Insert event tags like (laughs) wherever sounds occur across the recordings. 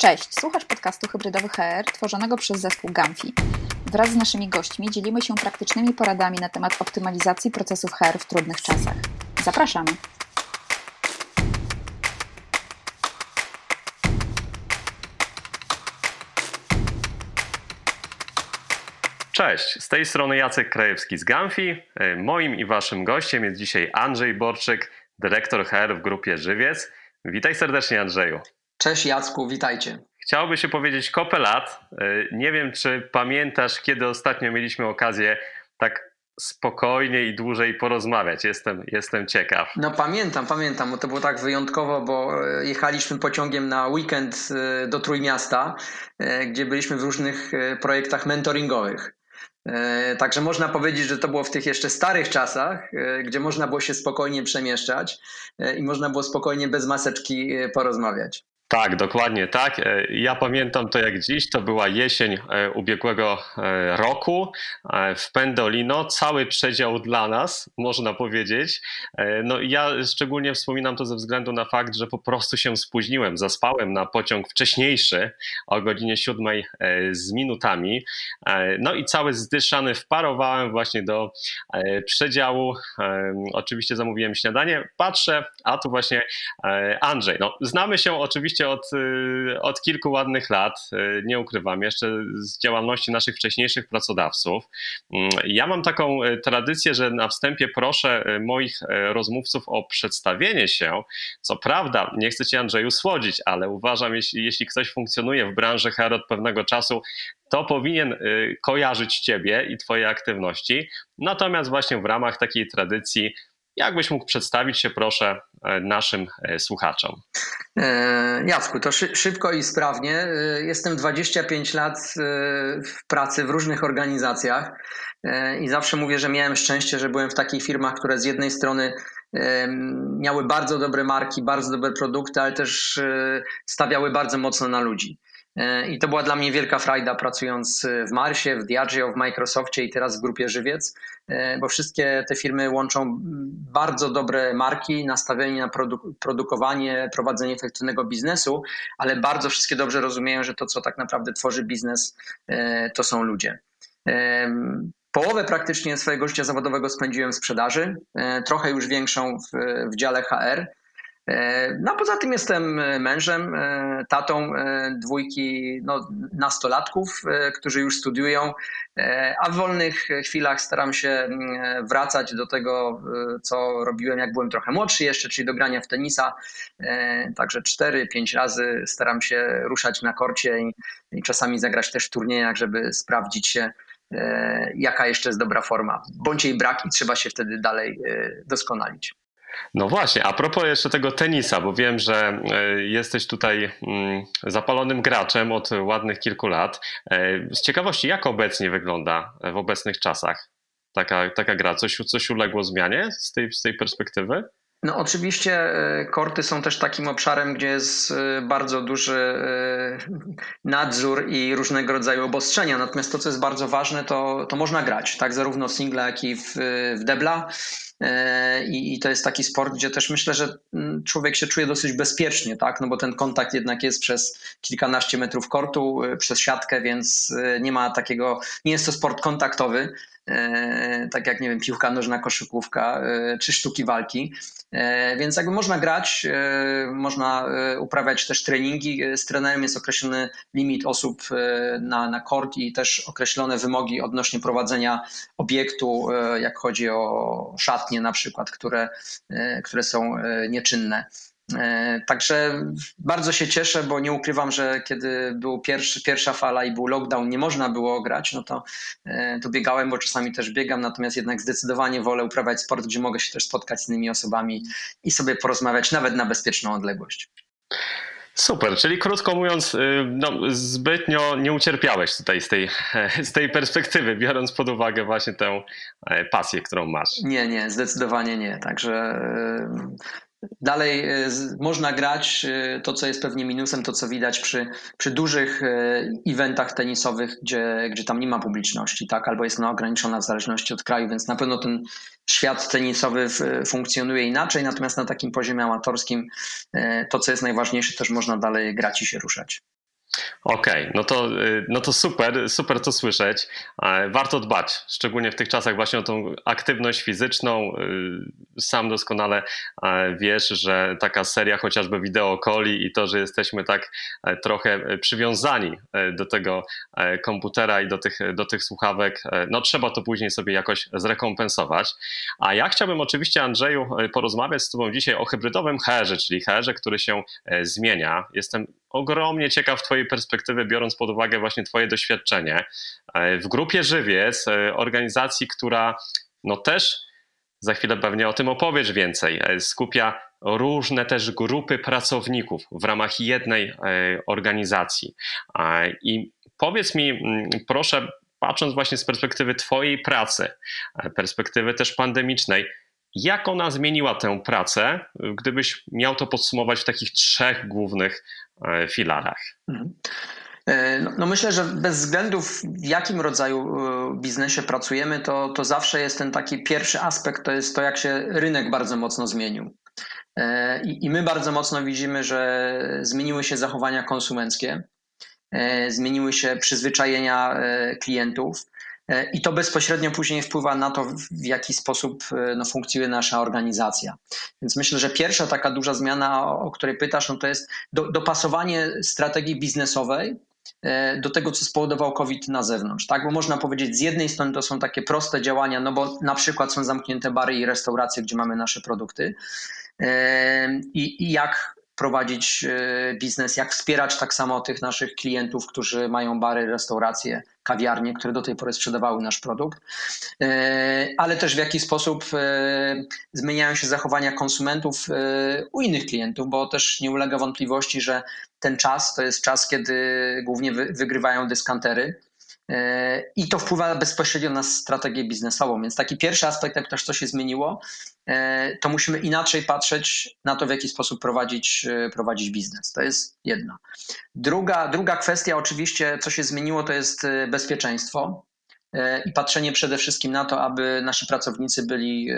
Cześć, słuchasz podcastu Hybrydowy HR tworzonego przez zespół Gamfi. Wraz z naszymi gośćmi dzielimy się praktycznymi poradami na temat optymalizacji procesów HR w trudnych czasach. Zapraszamy! Cześć, z tej strony Jacek Krajewski z Gamfi. Moim i waszym gościem jest dzisiaj Andrzej Borczyk, dyrektor HR w grupie Żywiec. Witaj serdecznie Andrzeju. Cześć Jacku, witajcie. Chciałoby się powiedzieć kopę lat. Nie wiem, czy pamiętasz, kiedy ostatnio mieliśmy okazję tak spokojnie i dłużej porozmawiać. Jestem, jestem ciekaw. No pamiętam, pamiętam, bo to było tak wyjątkowo, bo e, jechaliśmy pociągiem na weekend e, do Trójmiasta, e, gdzie byliśmy w różnych projektach mentoringowych. Także można powiedzieć, że to było w tych jeszcze starych czasach, gdzie można było się spokojnie przemieszczać i można było spokojnie bez maseczki porozmawiać. Tak, dokładnie tak. E, ja pamiętam to jak dziś. To była jesień e, ubiegłego e, roku w Pendolino. Cały przedział dla nas, można powiedzieć. No ja szczególnie wspominam to ze względu na fakt, że po prostu się spóźniłem. Zaspałem na pociąg wcześniejszy o godzinie siódmej z minutami. No i cały zdyszany wparowałem właśnie do przedziału. Oczywiście zamówiłem śniadanie. Patrzę, a tu właśnie Andrzej. No, znamy się oczywiście od, y, od kilku ładnych lat, y, nie ukrywam, jeszcze z działalności naszych wcześniejszych pracodawców. Mm, ja mam taką y, tradycję, że na wstępie proszę moich rozmówców o przedstawienie się. Co prawda, nie chcę Cię Andrzeju słodzić, ale uważam, jeśli, jeśli ktoś funkcjonuje w branży HR od pewnego czasu, to powinien kojarzyć Ciebie i Twoje aktywności. Natomiast właśnie w ramach takiej tradycji Jakbyś mógł przedstawić się, proszę, e, naszym e, słuchaczom? E, Jacku, to szybko i sprawnie. Jestem 25 lat w pracy w różnych organizacjach i zawsze mówię, że miałem szczęście, że byłem w takich firmach, które z jednej strony miały bardzo dobre marki, bardzo dobre produkty, ale też stawiały bardzo mocno na ludzi. I to była dla mnie wielka frajda pracując w Marsie, w Diageo, w Microsoftie i teraz w grupie Żywiec, e, bo wszystkie te firmy łączą bardzo dobre marki, nastawienie na produ produkowanie, prowadzenie efektywnego biznesu, ale bardzo wszystkie dobrze rozumieją, że to, co tak naprawdę tworzy biznes, e, to są ludzie. Połowę praktycznie swojego życia zawodowego spędziłem w sprzedaży, e, trochę już większą w, w dziale HR. E, no poza tym jestem e, mężem, e, tatą dwójki no, nastolatków, którzy już studiują, a w wolnych chwilach staram się mm, wracać do tego, co robiłem jak byłem trochę młodszy jeszcze, czyli do grania w tenisa. Także 4-5 razy staram się ruszać na korcie i, i czasami zagrać też w turniejach, żeby sprawdzić się, jaka jeszcze jest dobra forma. Bądź jej brak i trzeba się wtedy dalej doskonalić. No właśnie, a propos jeszcze tego tenisa, bo wiem, że e, jesteś tutaj mm, zapalonym graczem od ładnych kilku lat. E, z ciekawości, jak obecnie wygląda w obecnych czasach taka, taka gra? Coś, coś uległo zmianie z tej, z tej perspektywy? No oczywiście e, korty są też takim obszarem, gdzie jest bardzo duży nadzór i różnego rodzaju obostrzenia. Natomiast to, co jest bardzo ważne, to, to można grać, tak zarówno singla, jak i w, w debla. E, I, I, to jest taki sport, gdzie też myślę, że mm, człowiek się czuje dosyć bezpiecznie, tak? No bo ten kontakt jednak jest przez kilkanaście metrów kortu, e, przez siatkę, więc e, nie ma takiego, nie jest to sport kontaktowy. E, tak jak, nie wiem, piłka nożna, koszykówka e, czy sztuki walki. E, więc jakby można grać, można uprawiać też treningi. Z trenerem jest określony limit osób na, na kort i też określone wymogi odnośnie prowadzenia obiektu, jak chodzi o szatnie na przykład, które, które są nieczynne. E, także bardzo się cieszę, bo nie ukrywam, że kiedy był pierwszy, pierwsza fala i był lockdown, nie można było grać, no to, e, to biegałem, bo czasami też biegam, natomiast jednak zdecydowanie wolę uprawiać sport, gdzie mogę się też spotkać z innymi osobami i sobie porozmawiać nawet na bezpieczną odległość. Super, czyli krótko mówiąc, y, no, zbytnio nie ucierpiałeś tutaj z tej, (laughs) z tej perspektywy, biorąc pod uwagę właśnie tę e, pasję, którą masz. Nie, nie, zdecydowanie nie. Także Dalej e, można grać e, to, co jest pewnie minusem, to co widać przy, przy dużych e, eventach tenisowych, gdzie, gdzie tam nie ma publiczności, tak? albo jest ona ograniczona w zależności od kraju, więc na pewno ten świat tenisowy funkcjonuje inaczej, natomiast na takim poziomie amatorskim to, co jest najważniejsze, też można dalej grać i się ruszać. Okej, okay, no, to, y, no to super, super to słyszeć. Warto dbać, szczególnie w tych czasach właśnie o tą aktywność fizyczną. Y, sam doskonale wiesz, że taka seria chociażby wideokoli i to, że jesteśmy tak e, trochę przywiązani e, do tego e, komputera i do tych, do tych słuchawek, no trzeba to później sobie jakoś zrekompensować. A ja chciałbym oczywiście, Andrzeju, porozmawiać z Tobą dzisiaj o hybrydowym HR-ze, czyli HR-ze, który się zmienia. Jestem ogromnie ciekaw Twojej perspektywy, biorąc pod uwagę właśnie Twoje doświadczenie e, w grupie Żywiec, e, organizacji, która no też za chwilę pewnie o tym opowiesz więcej. E, skupia różne też grupy pracowników w ramach jednej organizacji. I powiedz mi, mm, proszę, patrząc właśnie z perspektywy Twojej pracy, perspektywy też pandemicznej, jak ona zmieniła tę pracę, gdybyś miał to podsumować w takich trzech głównych filarach? Mhm. E, no, no, myślę, że bez względu w jakim rodzaju e, biznesie pracujemy, to, to zawsze jest ten taki pierwszy aspekt, to jest to, jak się rynek bardzo mocno zmienił. I, I my bardzo mocno widzimy, że zmieniły się zachowania konsumenckie, zmieniły się przyzwyczajenia klientów. E, I to bezpośrednio później wpływa na to, w jaki sposób e, no, funkcjonuje nasza organizacja. Więc myślę, że pierwsza taka duża zmiana, o, której pytasz, no to jest do, dopasowanie strategii biznesowej e, do tego, co spowodował COVID na zewnątrz. Tak? Bo można powiedzieć, z jednej strony to są takie proste działania, no bo na przykład są zamknięte bary i restauracje, gdzie mamy nasze produkty. I, i jak prowadzić biznes, jak wspierać tak samo tych naszych klientów, którzy mają bary, restauracje, kawiarnie, które do tej pory sprzedawały nasz produkt, e, ale też w jaki sposób e, zmieniają się zachowania konsumentów u innych klientów, bo też nie ulega wątpliwości, że ten czas to jest czas, kiedy głównie wygrywają dyskantery i to wpływa bezpośrednio na strategię biznesową. Więc taki pierwszy aspekt, jak też co się zmieniło, e, to musimy inaczej patrzeć na to, w jaki sposób prowadzić, e, prowadzić biznes. To jest jedna. Druga, druga kwestia, oczywiście, co się zmieniło, to jest e, bezpieczeństwo i patrzenie przede wszystkim na to, aby nasi pracownicy byli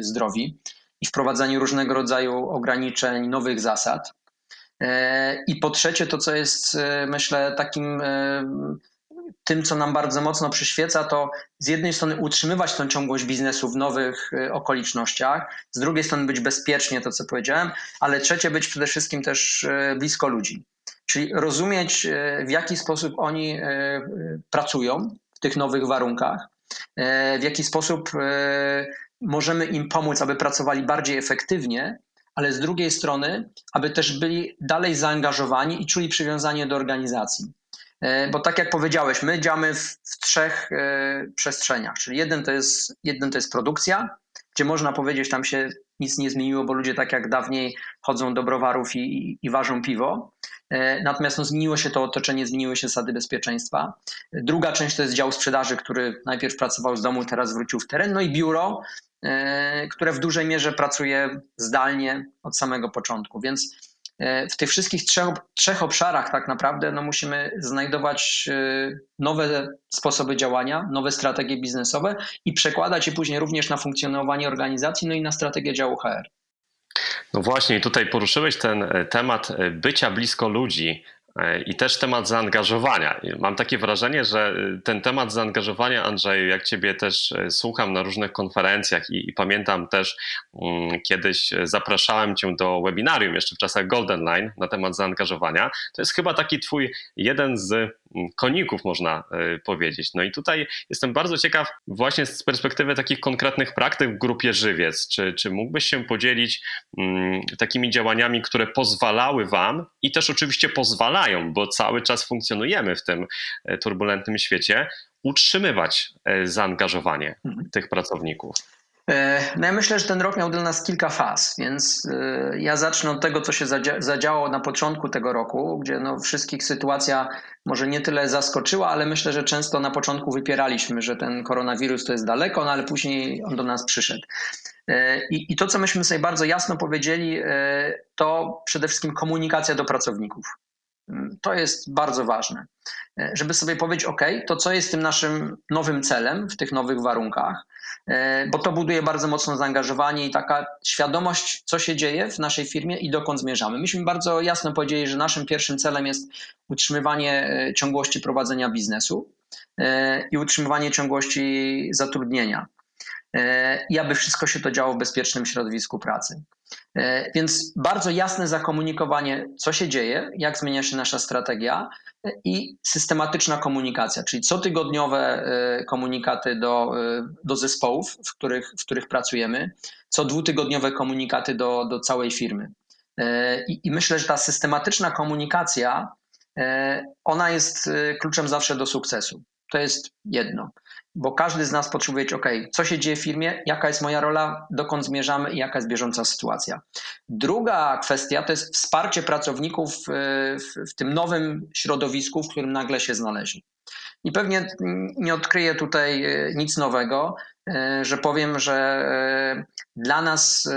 zdrowi i wprowadzanie różnego rodzaju ograniczeń, nowych zasad. I po trzecie, to co jest, myślę, takim tym, co nam bardzo mocno przyświeca, to z jednej strony utrzymywać tą ciągłość biznesu w nowych y, okolicznościach, z drugiej strony być bezpiecznie, to co powiedziałem, ale trzecie być przede wszystkim też y, blisko ludzi. Czyli rozumieć, y, w jaki sposób oni pracują w tych nowych warunkach, w jaki sposób możemy im pomóc, aby pracowali bardziej efektywnie, ale z drugiej strony, aby też byli dalej zaangażowani i czuli przywiązanie do organizacji. E, bo tak jak powiedziałeś, my działamy w, w trzech e, przestrzeniach, czyli jeden to, jest, jeden to jest produkcja, gdzie można powiedzieć, tam się nic nie zmieniło, bo ludzie tak jak dawniej chodzą do browarów i, i, i ważą piwo. E, natomiast no, zmieniło się to otoczenie, zmieniły się zasady bezpieczeństwa. Druga część to jest dział sprzedaży, który najpierw pracował z domu, teraz wrócił w teren. No i biuro, które w dużej mierze pracuje zdalnie od samego początku. Więc w tych wszystkich trzech, trzech obszarach tak naprawdę no, musimy znajdować e, nowe sposoby działania, nowe strategie biznesowe i przekładać je później również na funkcjonowanie organizacji, no i na strategię działu HR. No właśnie, tutaj poruszyłeś ten e, temat bycia blisko ludzi, E, I też temat zaangażowania. Mam takie wrażenie, że e, ten temat zaangażowania, Andrzeju, jak Ciebie też e, słucham na różnych konferencjach i, i, pamiętam też um, kiedyś zapraszałem Cię do webinarium jeszcze w czasach Golden Line na temat zaangażowania. To jest chyba taki Twój jeden z koników, można e, powiedzieć. No i tutaj jestem bardzo ciekaw właśnie z perspektywy takich konkretnych praktyk w grupie Żywiec. Czy, czy mógłbyś się podzielić mm, takimi działaniami, które pozwalały Wam i też oczywiście bo cały czas funkcjonujemy w tym e, turbulentnym świecie, utrzymywać e, zaangażowanie mhm. tych pracowników? E, no ja myślę, że ten rok miał dla nas kilka faz, więc ja zacznę od tego, co się zadziało na początku tego roku, gdzie no wszystkich sytuacja może nie tyle zaskoczyła, ale myślę, że często na początku wypieraliśmy, że ten koronawirus to jest daleko, no ale później on do nas przyszedł. I, I to, co myśmy sobie bardzo jasno powiedzieli, to przede wszystkim komunikacja do pracowników. To jest bardzo ważne, żeby sobie powiedzieć, OK, to co jest tym naszym nowym celem w tych nowych warunkach, bo to buduje bardzo mocno zaangażowanie i taka świadomość, co się dzieje w naszej firmie i dokąd zmierzamy. Myśmy bardzo jasno powiedzieli, że naszym pierwszym celem jest utrzymywanie ciągłości prowadzenia biznesu i utrzymywanie ciągłości zatrudnienia i aby wszystko się to działo w bezpiecznym środowisku pracy. E, więc bardzo jasne zakomunikowanie, co się dzieje, jak zmienia się nasza strategia e, i systematyczna komunikacja, czyli cotygodniowe e, komunikaty do, do zespołów, w których, w których pracujemy, co dwutygodniowe komunikaty do, do całej firmy. I, I myślę, że ta systematyczna komunikacja, ona jest kluczem zawsze do sukcesu. To jest jedno bo każdy z nas potrzebuje OK, co się dzieje w firmie, jaka jest moja rola, dokąd zmierzamy i jaka jest bieżąca sytuacja. Druga kwestia to jest wsparcie pracowników e, w, w tym nowym środowisku, w którym nagle się znaleźli. I pewnie nie odkryję tutaj e, nic nowego, e, że powiem, że dla nas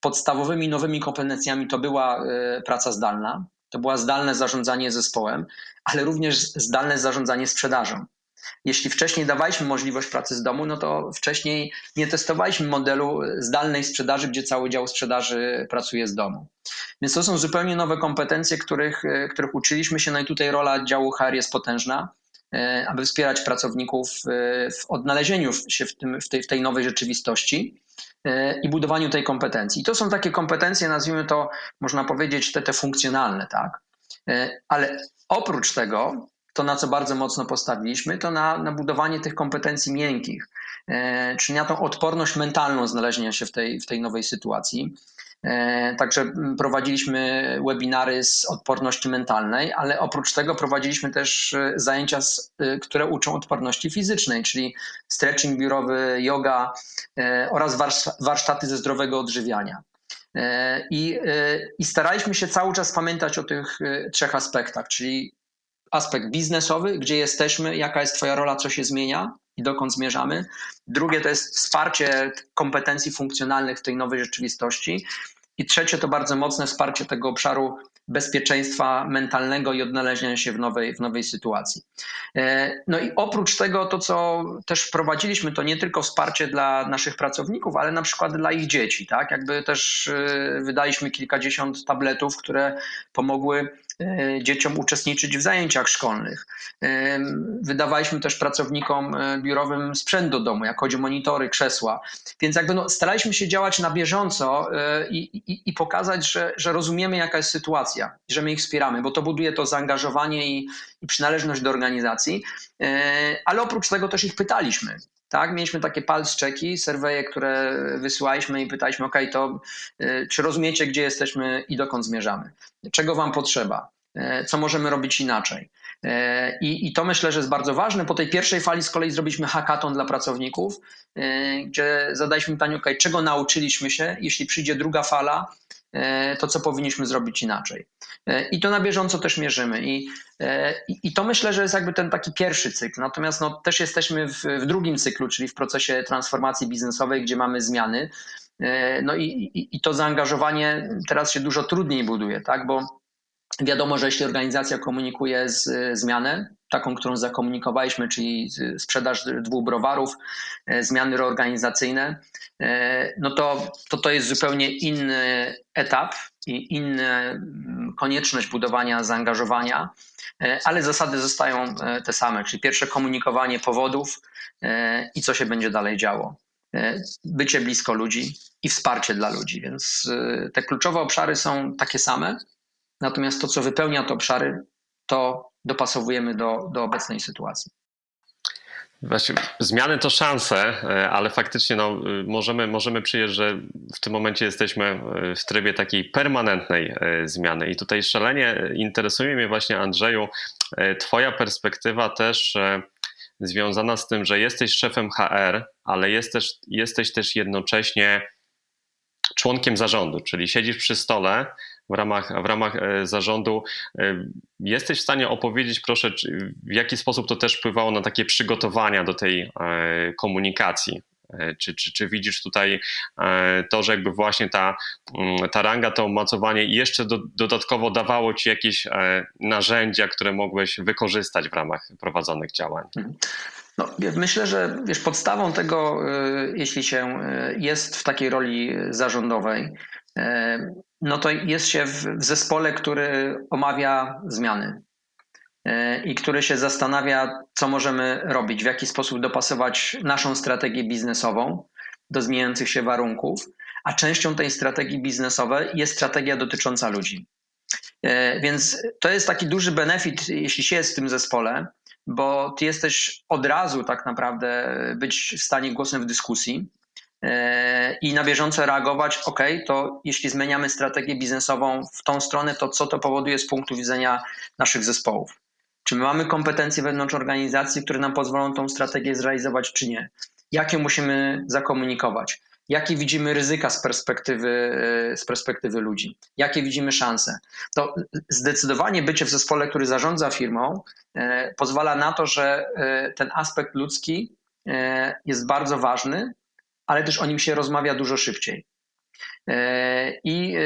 podstawowymi nowymi kompetencjami to była praca zdalna, to była zdalne zarządzanie zespołem, ale również zdalne zarządzanie sprzedażą. Jeśli wcześniej dawaliśmy możliwość pracy z domu, no to wcześniej nie testowaliśmy modelu zdalnej sprzedaży, gdzie cały dział sprzedaży pracuje z domu. Więc to są zupełnie nowe kompetencje, których, których uczyliśmy się, no i tutaj rola działu HR jest potężna e, aby wspierać pracowników w odnalezieniu się w, tym, w, tej, w tej nowej rzeczywistości e, i budowaniu tej kompetencji. I to są takie kompetencje, nazwijmy to, można powiedzieć, te, te funkcjonalne, tak? E, ale oprócz tego to, na co bardzo mocno postawiliśmy, to na, na budowanie tych kompetencji miękkich, e, czyli na tą odporność mentalną znalezienia się w tej, w tej nowej sytuacji. E, także prowadziliśmy webinary z odporności mentalnej, ale oprócz tego prowadziliśmy też e, zajęcia, które uczą odporności fizycznej, czyli stretching biurowy, yoga oraz warsztaty ze zdrowego odżywiania. I, I staraliśmy się cały czas pamiętać o tych trzech aspektach, czyli aspekt biznesowy, gdzie jesteśmy, jaka jest Twoja rola, co się zmienia i dokąd zmierzamy. Drugie to jest wsparcie kompetencji funkcjonalnych w tej nowej rzeczywistości. I trzecie to bardzo mocne wsparcie tego obszaru bezpieczeństwa mentalnego i odnalezienia się w nowej, w nowej sytuacji. E, no i oprócz tego, to co też prowadziliśmy, to nie tylko wsparcie dla naszych pracowników, ale na przykład dla ich dzieci. Tak? Jakby też e, wydaliśmy kilkadziesiąt tabletów, które pomogły dzieciom uczestniczyć w zajęciach szkolnych. E, wydawaliśmy też pracownikom e, biurowym sprzęt do domu, jak chodzi o monitory, krzesła. Więc jakby no, staraliśmy się działać na bieżąco i, i, i pokazać, że, że rozumiemy, jaka jest sytuacja, że my ich wspieramy, bo to buduje to zaangażowanie i, i przynależność do organizacji. Ale oprócz tego też ich pytaliśmy. Tak, mieliśmy takie pulse checki, serweje, które wysyłaliśmy i pytaliśmy, OK, to y, czy rozumiecie, gdzie jesteśmy i dokąd zmierzamy? Czego wam potrzeba? Y, co możemy robić inaczej? Y, I, I, to myślę, że jest bardzo ważne. Po tej pierwszej fali z kolei zrobiliśmy hackathon dla pracowników, gdzie zadaliśmy pytanie, OK, czego nauczyliśmy się, jeśli przyjdzie druga fala, to, co powinniśmy zrobić inaczej. E, I to na bieżąco też mierzymy. I, e, i to myślę, że jest jakby ten taki pierwszy cykl. Natomiast no, też jesteśmy w, w drugim cyklu, czyli w procesie transformacji biznesowej, gdzie mamy zmiany. No i, i, i to zaangażowanie teraz się dużo trudniej buduje, tak? bo Wiadomo, że jeśli organizacja komunikuje z, zmianę, taką, którą zakomunikowaliśmy, czyli sprzedaż dwóch browarów, e, zmiany reorganizacyjne, e, no to, to to jest zupełnie inny etap i inna mm, konieczność budowania zaangażowania, e, ale zasady zostają te same, czyli pierwsze komunikowanie powodów i co się będzie dalej działo. Bycie blisko ludzi i wsparcie dla ludzi, więc te kluczowe obszary są takie same. Natomiast to, co wypełnia te obszary, to dopasowujemy do, do obecnej sytuacji. Właśnie, zmiany to szanse, e, ale faktycznie no, y, możemy, możemy przyjąć, że w tym momencie jesteśmy e, w trybie takiej permanentnej e, zmiany. I tutaj szalenie interesuje mnie właśnie, Andrzeju, Twoja perspektywa też związana z tym, że jesteś szefem HR, ale jesteś, jesteś też jednocześnie członkiem zarządu, czyli siedzisz przy stole w ramach, w ramach e, zarządu. E, jesteś w stanie opowiedzieć, proszę, w jaki sposób to też wpływało na takie przygotowania do tej e, komunikacji Czy, czy, czy widzisz tutaj to, że jakby właśnie ta, mm, ta ranga, to umocowanie jeszcze do, dodatkowo dawało ci jakieś narzędzia, które mogłeś wykorzystać w ramach prowadzonych działań? Mhm. No, myślę, że wiesz, podstawą tego, jeśli się jest w takiej roli zarządowej, no to jest się w, w zespole, który omawia zmiany e, i który się zastanawia, co możemy robić, w jaki sposób dopasować naszą strategię biznesową do zmieniających się warunków, a częścią tej strategii biznesowej jest strategia dotycząca ludzi. E, więc to jest taki duży benefit, jeśli się jest w tym zespole, bo ty jesteś od razu tak naprawdę być w stanie głosem w dyskusji i na bieżąco reagować, ok, to jeśli zmieniamy strategię biznesową w tą stronę, to co to powoduje z punktu widzenia naszych zespołów? Czy my mamy kompetencje wewnątrz organizacji, które nam pozwolą tą strategię zrealizować, czy nie? Jakie musimy zakomunikować? Jakie widzimy ryzyka z perspektywy, z perspektywy ludzi? Jakie widzimy szanse? To zdecydowanie bycie w zespole, który zarządza firmą, e, pozwala na to, że e, ten aspekt ludzki e, jest bardzo ważny ale też o nim się rozmawia dużo szybciej. E, I e,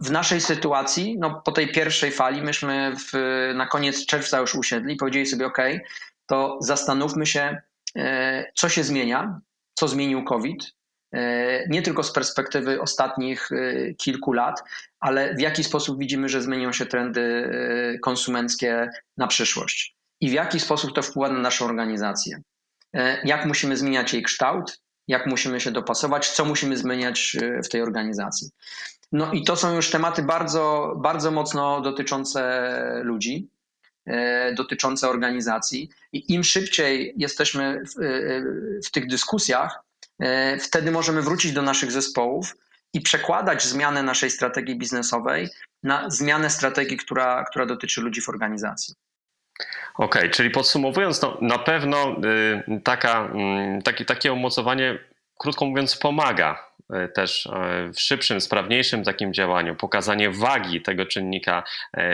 w naszej sytuacji, no po tej pierwszej fali, myśmy w, na koniec czerwca już usiedli i powiedzieli sobie: OK, to zastanówmy się, e, co się zmienia, co zmienił COVID. Nie tylko z perspektywy ostatnich kilku lat, ale w jaki sposób widzimy, że zmienią się trendy konsumenckie na przyszłość i w jaki sposób to wpływa na naszą organizację. Jak musimy zmieniać jej kształt, jak musimy się dopasować, co musimy zmieniać e, w tej organizacji. No i to są już tematy bardzo, bardzo mocno dotyczące ludzi, e, dotyczące organizacji. I im szybciej jesteśmy w, e, w tych dyskusjach, wtedy możemy wrócić do naszych zespołów i przekładać zmianę naszej strategii biznesowej na zmianę strategii, która, która dotyczy ludzi w organizacji. Okej, okay, czyli podsumowując, no, na pewno y, taka, y, taki, takie umocowanie, krótko mówiąc, pomaga y, też w szybszym, sprawniejszym takim działaniu, pokazanie wagi tego czynnika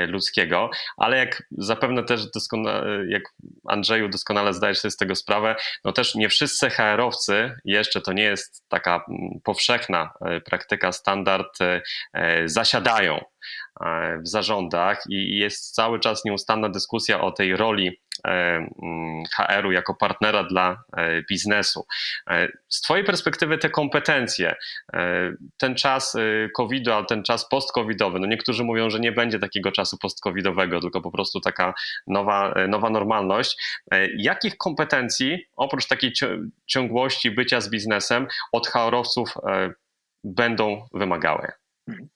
ludzkiego, ale jak zapewne też doskonale, jak Andrzeju doskonale zdajesz sobie z tego sprawę, no też nie wszyscy HR-owcy, jeszcze to nie jest taka mm, powszechna praktyka, standard, zasiadają w zarządach i jest cały czas nieustanna dyskusja o tej roli e, mm, HR-u jako partnera dla e, biznesu. Z Twojej perspektywy te kompetencje, ten czas COVID-u, ten czas post-COVIDowy, no niektórzy mówią, że nie będzie takiego czasu post-COVIDowego, tylko po prostu taka nowa, nowa normalność. Jakich kompetencji, oprócz takiej ciągłości bycia z biznesem, od HR-owców będą wymagały? Hmm.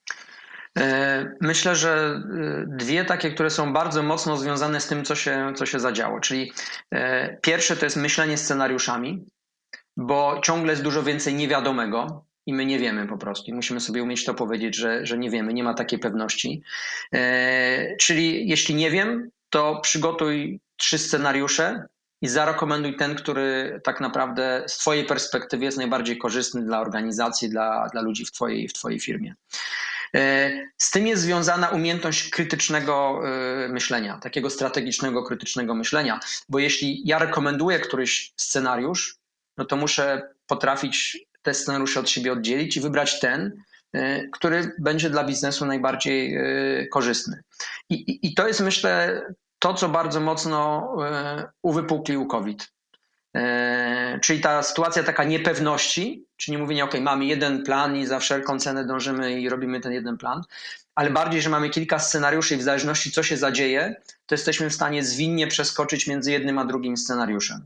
E, myślę, że e, dwie takie, które są bardzo mocno związane z tym, co się, co się zadziało. Czyli e, pierwsze to jest myślenie scenariuszami, bo ciągle jest dużo więcej niewiadomego i my nie wiemy po prostu. musimy sobie umieć to powiedzieć, że, że nie wiemy, nie ma takiej pewności. Czyli jeśli nie wiem, to przygotuj trzy scenariusze i zarekomenduj ten, który tak naprawdę z Twojej perspektywy jest najbardziej korzystny dla organizacji, dla, dla ludzi w twojej, w twojej firmie. E, z tym jest związana umiejętność krytycznego e, myślenia, takiego strategicznego, krytycznego myślenia, bo jeśli ja rekomenduję któryś scenariusz, no to muszę potrafić te scenariusze od siebie oddzielić i wybrać ten, e, który będzie dla biznesu najbardziej korzystny. I, i, i to jest, myślę, to, co bardzo mocno uwypuklił COVID. E, czyli ta sytuacja taka niepewności, czyli nie mówienie, ok, mamy jeden plan i za wszelką cenę dążymy i robimy ten jeden plan, ale bardziej, że mamy kilka scenariuszy i w zależności co się zadzieje, to jesteśmy w stanie zwinnie przeskoczyć między jednym a drugim scenariuszem.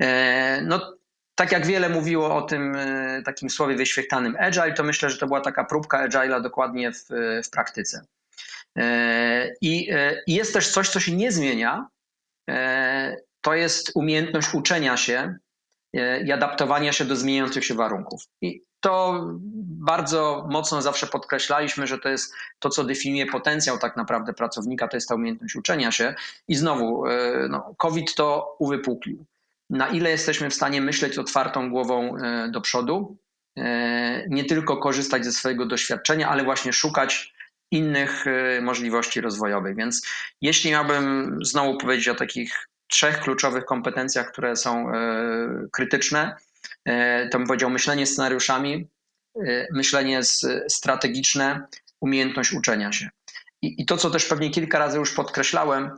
E, no, tak jak wiele mówiło o tym e, takim słowie wyświechtanym agile, to myślę, że to była taka próbka agile'a dokładnie w, w praktyce. I jest też coś, co się nie zmienia, to jest umiejętność uczenia się e, i adaptowania się do zmieniających się warunków. I to bardzo mocno zawsze podkreślaliśmy, że to jest to, co definiuje potencjał tak naprawdę pracownika, to jest ta umiejętność uczenia się. I znowu, e, no, COVID to uwypuklił. Na ile jesteśmy w stanie myśleć otwartą głową e, do przodu, nie tylko korzystać ze swojego doświadczenia, ale właśnie szukać innych możliwości rozwojowych. Więc jeśli miałbym znowu powiedzieć o takich trzech kluczowych kompetencjach, które są e, krytyczne, to bym powiedział myślenie scenariuszami, myślenie strategiczne, umiejętność uczenia się. I, to, co też pewnie kilka razy już podkreślałem,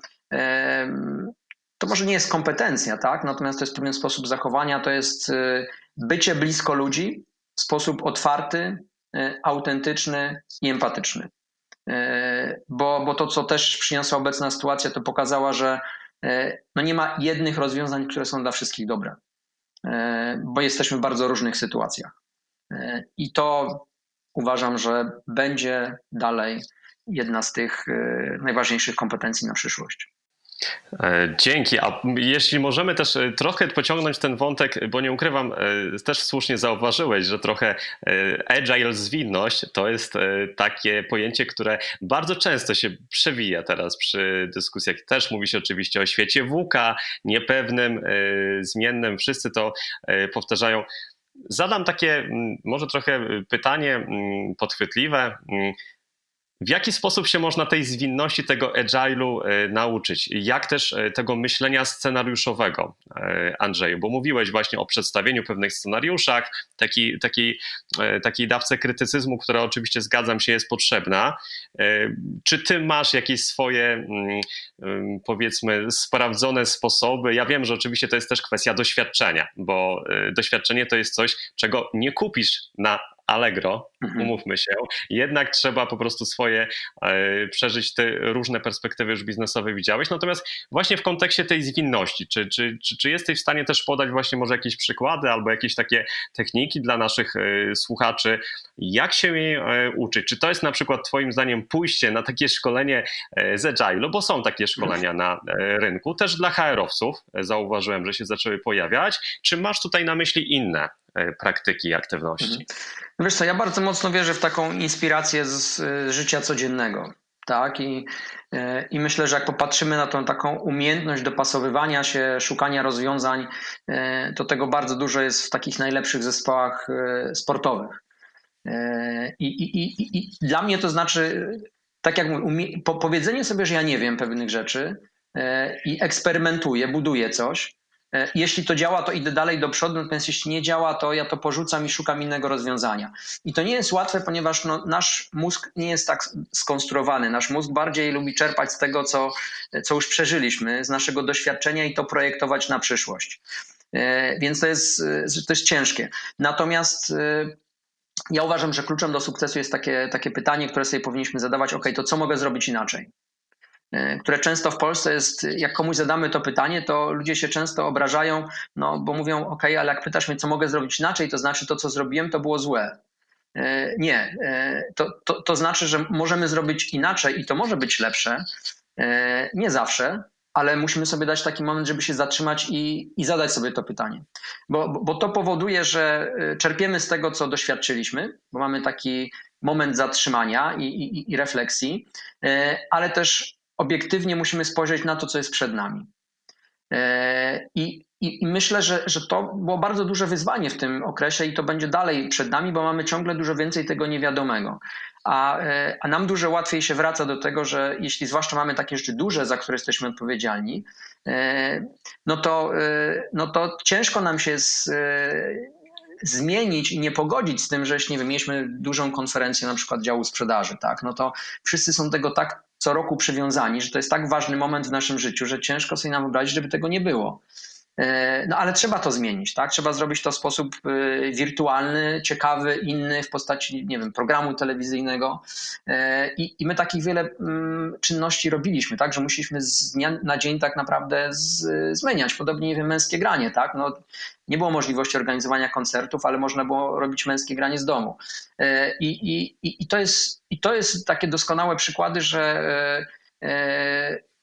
to może nie jest kompetencja, tak? Natomiast to jest pewien sposób zachowania, to jest bycie blisko ludzi w sposób otwarty, autentyczny i empatyczny. E, bo, bo to, co też przyniosła obecna sytuacja, to pokazała, że e, no nie ma jednych rozwiązań, które są dla wszystkich dobre, e, bo jesteśmy w bardzo różnych sytuacjach. I to uważam, że będzie dalej jedna z tych najważniejszych kompetencji na przyszłość. E, dzięki. A jeśli możemy też e, trochę pociągnąć ten wątek, bo nie ukrywam, e, też słusznie zauważyłeś, że trochę agile zwinność to jest takie pojęcie, które bardzo często się przewija teraz przy dyskusjach. Też mówi się oczywiście o świecie WUKA, niepewnym, zmiennym. Wszyscy to powtarzają. Zadam takie może trochę pytanie podchwytliwe. W jaki sposób się można tej zwinności, tego agile'u e, nauczyć? Jak też e, tego myślenia scenariuszowego, e, Andrzeju? Bo mówiłeś właśnie o przedstawieniu pewnych scenariuszach, taki, taki, takiej dawce krytycyzmu, która oczywiście zgadzam się jest potrzebna. Czy ty masz jakieś swoje, mm, mm, powiedzmy, sprawdzone sposoby? Ja wiem, że oczywiście to jest też kwestia doświadczenia, bo doświadczenie to jest coś, czego nie kupisz na Allegro, mhm. umówmy się. Jednak trzeba po prostu swoje e, przeżyć te różne perspektywy już biznesowe widziałeś. Natomiast właśnie w kontekście tej zwinności, czy, czy, czy, czy jesteś w stanie też podać właśnie może jakieś przykłady albo jakieś takie techniki dla naszych e, słuchaczy, jak się jej e, uczyć? Czy to jest na przykład twoim zdaniem pójście na takie szkolenie z Agile, bo są takie szkolenia na rynku, też dla HR-owców, zauważyłem, że się zaczęły pojawiać. Czy masz tutaj na myśli inne praktyki i aktywności? Mhm. No wiesz co, ja bardzo mocno wierzę w taką inspirację z życia codziennego. Tak, I, e, i myślę, że jak popatrzymy na tą taką umiejętność dopasowywania się, szukania rozwiązań, e, to tego bardzo dużo jest w takich najlepszych zespołach e, sportowych. I, i, i, i dla mnie to znaczy, tak jak mówię, powiedzenie sobie, że ja nie wiem pewnych rzeczy i eksperymentuję, buduję coś, E, jeśli to działa, to idę dalej do przodu, natomiast jeśli nie działa, to ja to porzucam i szukam innego rozwiązania. I to nie jest łatwe, ponieważ no, nasz mózg nie jest tak skonstruowany. Nasz mózg bardziej lubi czerpać z tego, co, co już przeżyliśmy, z naszego doświadczenia i to projektować na przyszłość. E, więc to jest, to jest ciężkie. Natomiast e, ja uważam, że kluczem do sukcesu jest takie, takie pytanie, które sobie powinniśmy zadawać: OK, to co mogę zrobić inaczej? E, które często w Polsce jest, jak komuś zadamy to pytanie, to ludzie się często obrażają, no bo mówią, ok, ale jak pytasz mnie, co mogę zrobić inaczej, to znaczy to, co zrobiłem, to było złe. E, nie, e, to, to, to znaczy, że możemy zrobić inaczej i to może być lepsze. Nie zawsze, ale musimy sobie dać taki moment, żeby się zatrzymać i, i zadać sobie to pytanie. Bo, bo to powoduje, że czerpiemy z tego, co doświadczyliśmy, bo mamy taki moment zatrzymania i, i, i refleksji, ale też obiektywnie musimy spojrzeć na to, co jest przed nami. E, I, i, myślę, że, że to było bardzo duże wyzwanie w tym okresie i to będzie dalej przed nami, bo mamy ciągle dużo więcej tego niewiadomego. A, e, a nam dużo łatwiej się wraca do tego, że jeśli zwłaszcza mamy takie rzeczy duże, za które jesteśmy odpowiedzialni, e, no to, no to ciężko nam się z, zmienić i nie pogodzić z tym, że jeśli nie wiem, mieliśmy dużą konferencję na przykład działu sprzedaży, tak, no to wszyscy są tego tak co roku przywiązani, że to jest tak ważny moment w naszym życiu, że ciężko sobie nam wyobrazić, żeby tego nie było. E, no ale trzeba to zmienić, tak? Trzeba zrobić to w sposób e, wirtualny, ciekawy, inny, w postaci, nie wiem, programu telewizyjnego. E, I, i my takich wiele mm, czynności robiliśmy, tak? Że musieliśmy z dnia na dzień tak naprawdę z, zmieniać. Podobnie, nie wiem, męskie granie, tak? No, nie było możliwości organizowania koncertów, ale można było robić męskie granie z domu. I, i, i, to, jest, i to jest takie doskonałe przykłady, że,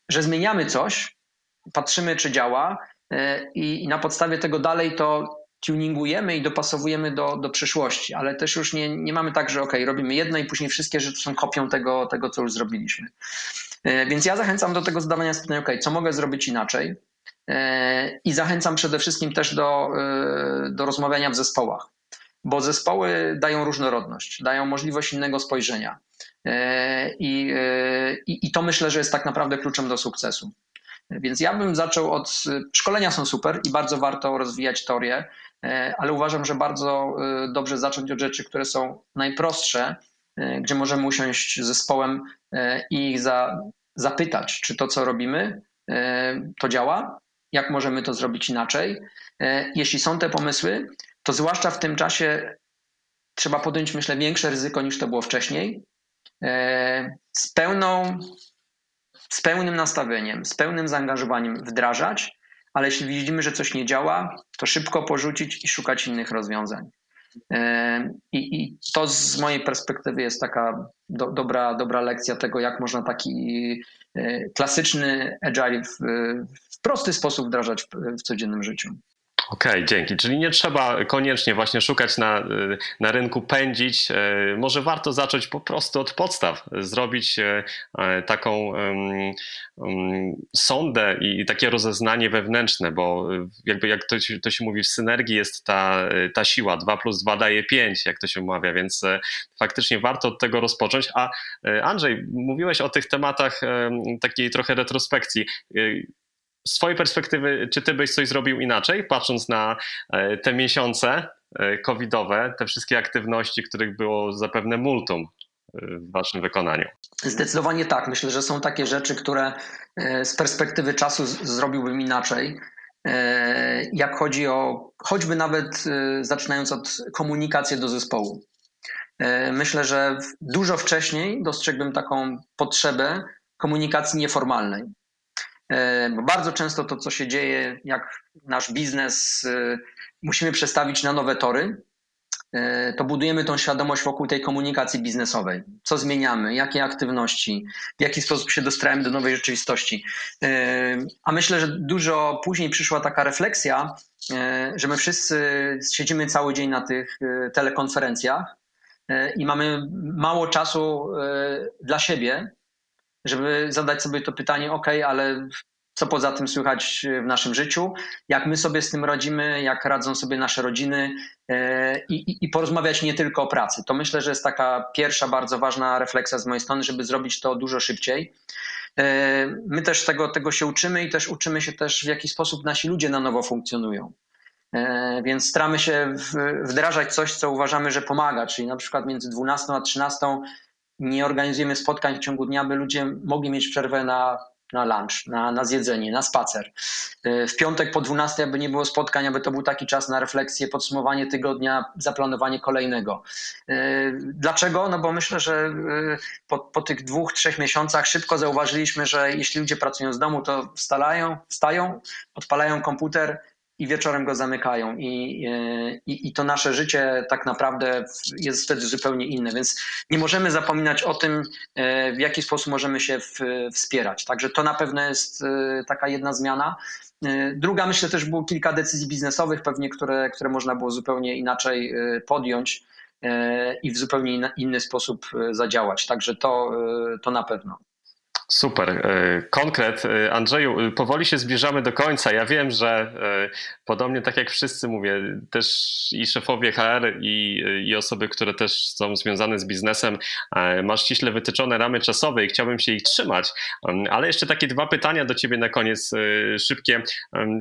że zmieniamy coś, patrzymy, czy działa E, i, na podstawie tego dalej to tuningujemy i dopasowujemy do, do przyszłości, ale też już nie, nie mamy tak, że ok, robimy jedno i później wszystkie rzeczy są kopią tego, tego co już zrobiliśmy. E, więc ja zachęcam do tego zadawania pytania, ok, co mogę zrobić inaczej? E, I zachęcam przede wszystkim też do, do rozmawiania w zespołach, bo zespoły dają różnorodność, dają możliwość innego spojrzenia. I, i, I to myślę, że jest tak naprawdę kluczem do sukcesu. Więc ja bym zaczął od. Szkolenia są super i bardzo warto rozwijać teorię. ale uważam, że bardzo dobrze zacząć od rzeczy, które są najprostsze, gdzie możemy usiąść z zespołem i ich za, zapytać, czy to, co robimy, to działa, jak możemy to zrobić inaczej. Jeśli są te pomysły, to zwłaszcza w tym czasie trzeba podjąć, myślę, większe ryzyko niż to było wcześniej. Z pełną z pełnym nastawieniem, z pełnym zaangażowaniem wdrażać, ale jeśli widzimy, że coś nie działa, to szybko porzucić i szukać innych rozwiązań. I, i to z mojej perspektywy jest taka do, dobra, dobra lekcja tego, jak można taki e, klasyczny agile w, w prosty sposób wdrażać w, w codziennym życiu. Okej, okay, dzięki. Czyli nie trzeba koniecznie właśnie szukać na, na rynku, pędzić. E, może warto zacząć po prostu od podstaw, zrobić e, e, taką um, um, sondę i takie rozeznanie wewnętrzne, bo jakby jak to, to się mówi, w synergii jest ta, ta siła, 2 plus 2 daje 5, jak to się mawia, więc faktycznie warto od tego rozpocząć. A Andrzej, mówiłeś o tych tematach takiej trochę retrospekcji z Twojej perspektywy, czy Ty byś coś zrobił inaczej, patrząc na e, te miesiące e, covidowe, te wszystkie aktywności, których było zapewne multum e, w Waszym wykonaniu? Zdecydowanie tak. Myślę, że są takie rzeczy, które z perspektywy czasu zrobiłbym inaczej. Jak chodzi o choćby nawet zaczynając od komunikacji do zespołu. Myślę, że dużo wcześniej dostrzegłbym taką potrzebę komunikacji nieformalnej. E, bo bardzo często to, co się dzieje, jak nasz biznes e, musimy przestawić na nowe tory, e, to budujemy tą świadomość wokół tej komunikacji biznesowej. Co zmieniamy, jakie aktywności, w jaki sposób się dostrajamy do nowej rzeczywistości. A myślę, że dużo później przyszła taka refleksja, że my wszyscy siedzimy cały dzień na tych telekonferencjach i mamy mało czasu dla siebie, żeby zadać sobie to pytanie, ok, ale co poza tym słychać w naszym życiu, jak my sobie z tym radzimy, jak radzą sobie nasze rodziny e, i, i, i, porozmawiać nie tylko o pracy. To myślę, że jest taka pierwsza bardzo ważna refleksja z mojej strony, żeby zrobić to dużo szybciej. E, my też tego, tego się uczymy i też uczymy się też, w jaki sposób nasi ludzie na nowo funkcjonują. E, więc staramy się wdrażać coś, co uważamy, że pomaga, czyli na przykład między 12 a 13 nie organizujemy spotkań w ciągu dnia, by ludzie mogli mieć przerwę na, na lunch, na, na zjedzenie, na spacer. E, w piątek po 12, aby nie było spotkań, aby to był taki czas na refleksję, podsumowanie tygodnia, zaplanowanie kolejnego. E, dlaczego? No bo myślę, że e, po, po tych dwóch, trzech miesiącach szybko zauważyliśmy, że jeśli ludzie pracują z domu, to wstalają, wstają, odpalają komputer, i wieczorem go zamykają. I, e, i, I to nasze życie tak naprawdę jest wtedy zupełnie inne. Więc nie możemy zapominać o tym, e, w jaki sposób możemy się w, wspierać. Także to na pewno jest e, taka jedna zmiana. Druga, myślę, też było kilka decyzji biznesowych, pewnie, które, które można było zupełnie inaczej podjąć i w zupełnie inny sposób zadziałać. Także to, to na pewno. Super. E, konkret. E, Andrzeju, e, powoli się zbliżamy do końca. Ja wiem, że podobnie tak jak wszyscy mówię, też i szefowie HR i, i osoby, które też są związane z biznesem, masz ściśle wytyczone ramy czasowe i chciałbym się ich trzymać. Ale jeszcze takie dwa pytania do ciebie na koniec, szybkie.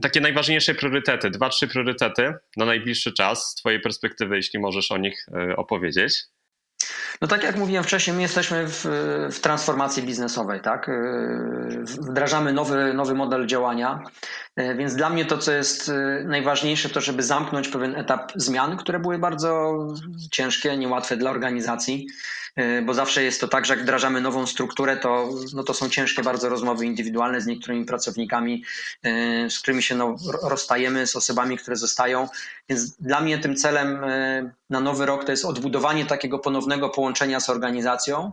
Takie najważniejsze priorytety, dwa, trzy priorytety na najbliższy czas z twojej perspektywy, jeśli możesz o nich opowiedzieć. No tak jak mówiłem wcześniej, my jesteśmy w, w, transformacji biznesowej, tak? Y, wdrażamy nowy, nowy model działania, y, więc dla mnie to, co jest y, najważniejsze, to żeby zamknąć pewien etap zmian, które były bardzo ciężkie, niełatwe dla organizacji. E, bo zawsze jest to tak, że jak wdrażamy nową strukturę, to, no to są ciężkie bardzo rozmowy indywidualne z niektórymi pracownikami, e, z którymi się no, rozstajemy, z osobami, które zostają. Więc dla mnie tym celem e, na nowy rok to jest odbudowanie takiego ponownego połączenia z organizacją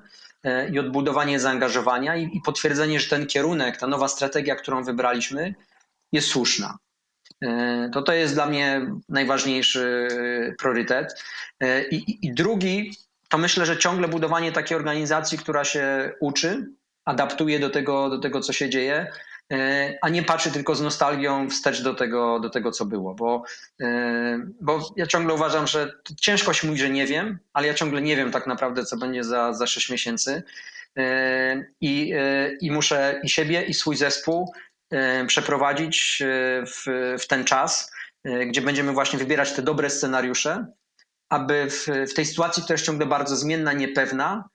i odbudowanie zaangażowania i, potwierdzenie, że ten kierunek, ta nowa strategia, którą wybraliśmy, jest słuszna. To to jest dla mnie najważniejszy priorytet. I, i drugi to myślę, że ciągle budowanie takiej organizacji, która się uczy, adaptuje do tego, do tego co się dzieje, e, a nie patrzy tylko z nostalgią wstecz do tego, do tego co było. Bo, e, bo ja ciągle uważam, że ciężko się mówi, że nie wiem, ale ja ciągle nie wiem tak naprawdę, co będzie za, za 6 miesięcy. E, I, I muszę i siebie, i swój zespół przeprowadzić w, w ten czas gdzie będziemy właśnie wybierać te dobre scenariusze, aby w, w tej sytuacji, która jest ciągle bardzo zmienna, niepewna,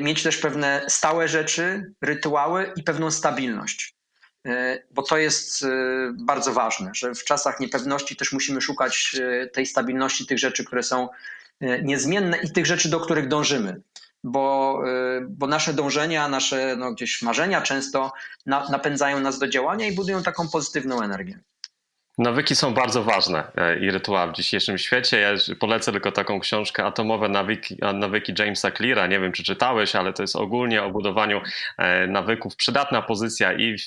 mieć też pewne stałe rzeczy, rytuały i pewną stabilność. Bo to jest bardzo ważne, że w czasach niepewności też musimy szukać tej stabilności, tych rzeczy, które są niezmienne i tych rzeczy, do których dążymy bo, bo nasze dążenia, nasze no, gdzieś marzenia często na, napędzają nas do działania i budują taką pozytywną energię. Nawyki są bardzo ważne e, i rytuały w dzisiejszym świecie. Ja polecę tylko taką książkę Atomowe nawyki, nawyki Jamesa Cleara. Nie wiem, czy czytałeś, ale to jest ogólnie o budowaniu e, nawyków. Przydatna pozycja i w,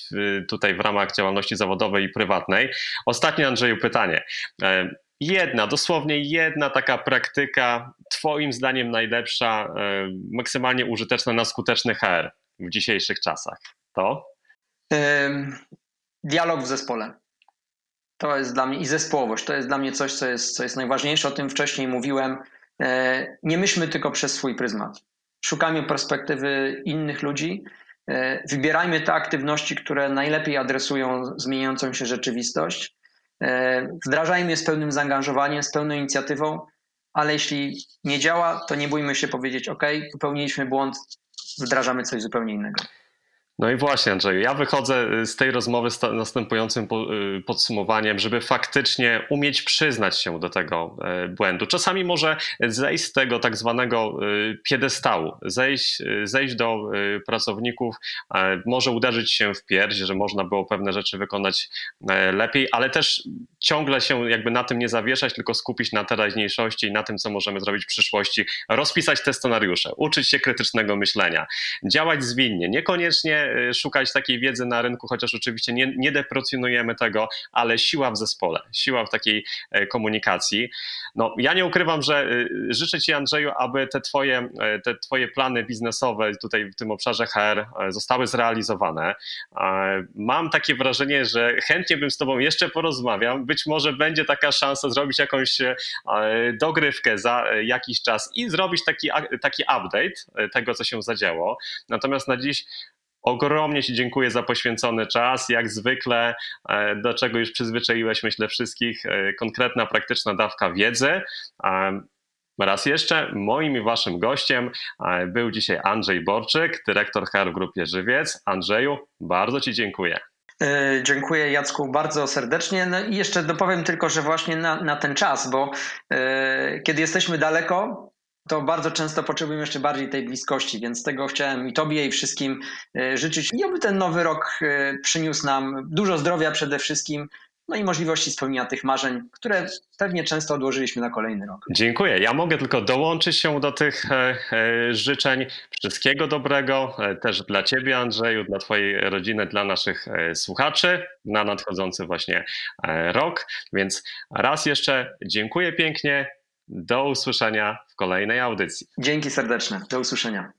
tutaj w ramach działalności zawodowej i prywatnej. Ostatnie, Andrzeju, pytanie. E, jedna, dosłownie jedna taka praktyka, Twoim zdaniem najlepsza, e, maksymalnie użyteczna na skuteczny HR w dzisiejszych czasach? To? Dialog w zespole. To jest dla mnie i zespołowość. To jest dla mnie coś, co jest, co jest najważniejsze. O tym wcześniej mówiłem. E, nie myślmy tylko przez swój pryzmat. Szukajmy perspektywy innych ludzi. E, wybierajmy te aktywności, które najlepiej adresują zmieniającą się rzeczywistość E, wdrażajmy je z pełnym zaangażowaniem, z pełną inicjatywą, ale jeśli nie działa, to nie bójmy się powiedzieć: OK, popełniliśmy błąd, wdrażamy coś zupełnie innego. No i właśnie, Andrzeju, ja wychodzę y, z tej rozmowy z następującym y, podsumowaniem, żeby faktycznie umieć przyznać się do tego e, błędu. Czasami może zejść z tego tak zwanego y, piedestału, zejść, zejść do pracowników, może uderzyć się w pierś, że można było pewne rzeczy wykonać e, lepiej, ale też ciągle się jakby na tym nie zawieszać, tylko skupić na teraźniejszości i na tym, co możemy zrobić w przyszłości, rozpisać te scenariusze, uczyć się krytycznego myślenia, działać zwinnie, niekoniecznie Y, szukać takiej wiedzy na rynku, chociaż oczywiście nie, nie deprecjonujemy tego, ale siła w zespole, siła w takiej e, komunikacji. No, ja nie ukrywam, że y, życzę Ci, Andrzeju, aby te Twoje, e, te twoje plany biznesowe tutaj w tym obszarze HR e, zostały zrealizowane. Mam takie wrażenie, że chętnie bym z Tobą jeszcze porozmawiał. Być może będzie taka szansa zrobić jakąś dogrywkę za jakiś czas i zrobić taki, taki update tego, co się zadziało. Natomiast na dziś Ogromnie Ci dziękuję za poświęcony czas. Jak zwykle, e, do czego już przyzwyczaiłeś, myślę, wszystkich, e, konkretna, praktyczna dawka wiedzy. Raz jeszcze moim i waszym gościem e, był dzisiaj Andrzej Borczyk, dyrektor HR w Grupie Żywiec. Andrzeju, bardzo Ci dziękuję. Dziękuję Jacku bardzo serdecznie. No i jeszcze dopowiem tylko, że właśnie na, na ten czas, bo kiedy jesteśmy daleko, to bardzo często potrzebujemy jeszcze bardziej tej bliskości, więc tego chciałem i Tobie i wszystkim e, życzyć. I oby ten nowy rok e, przyniósł nam dużo zdrowia przede wszystkim, no i możliwości spełnienia tych marzeń, które pewnie często odłożyliśmy na kolejny rok. Dziękuję. Ja mogę tylko dołączyć się do tych e, życzeń. Wszystkiego dobrego też dla Ciebie, Andrzeju, dla Twojej rodziny, dla naszych słuchaczy na nadchodzący właśnie rok. Więc raz jeszcze dziękuję pięknie. Do usłyszenia w kolejnej audycji. Dzięki serdeczne. Do usłyszenia.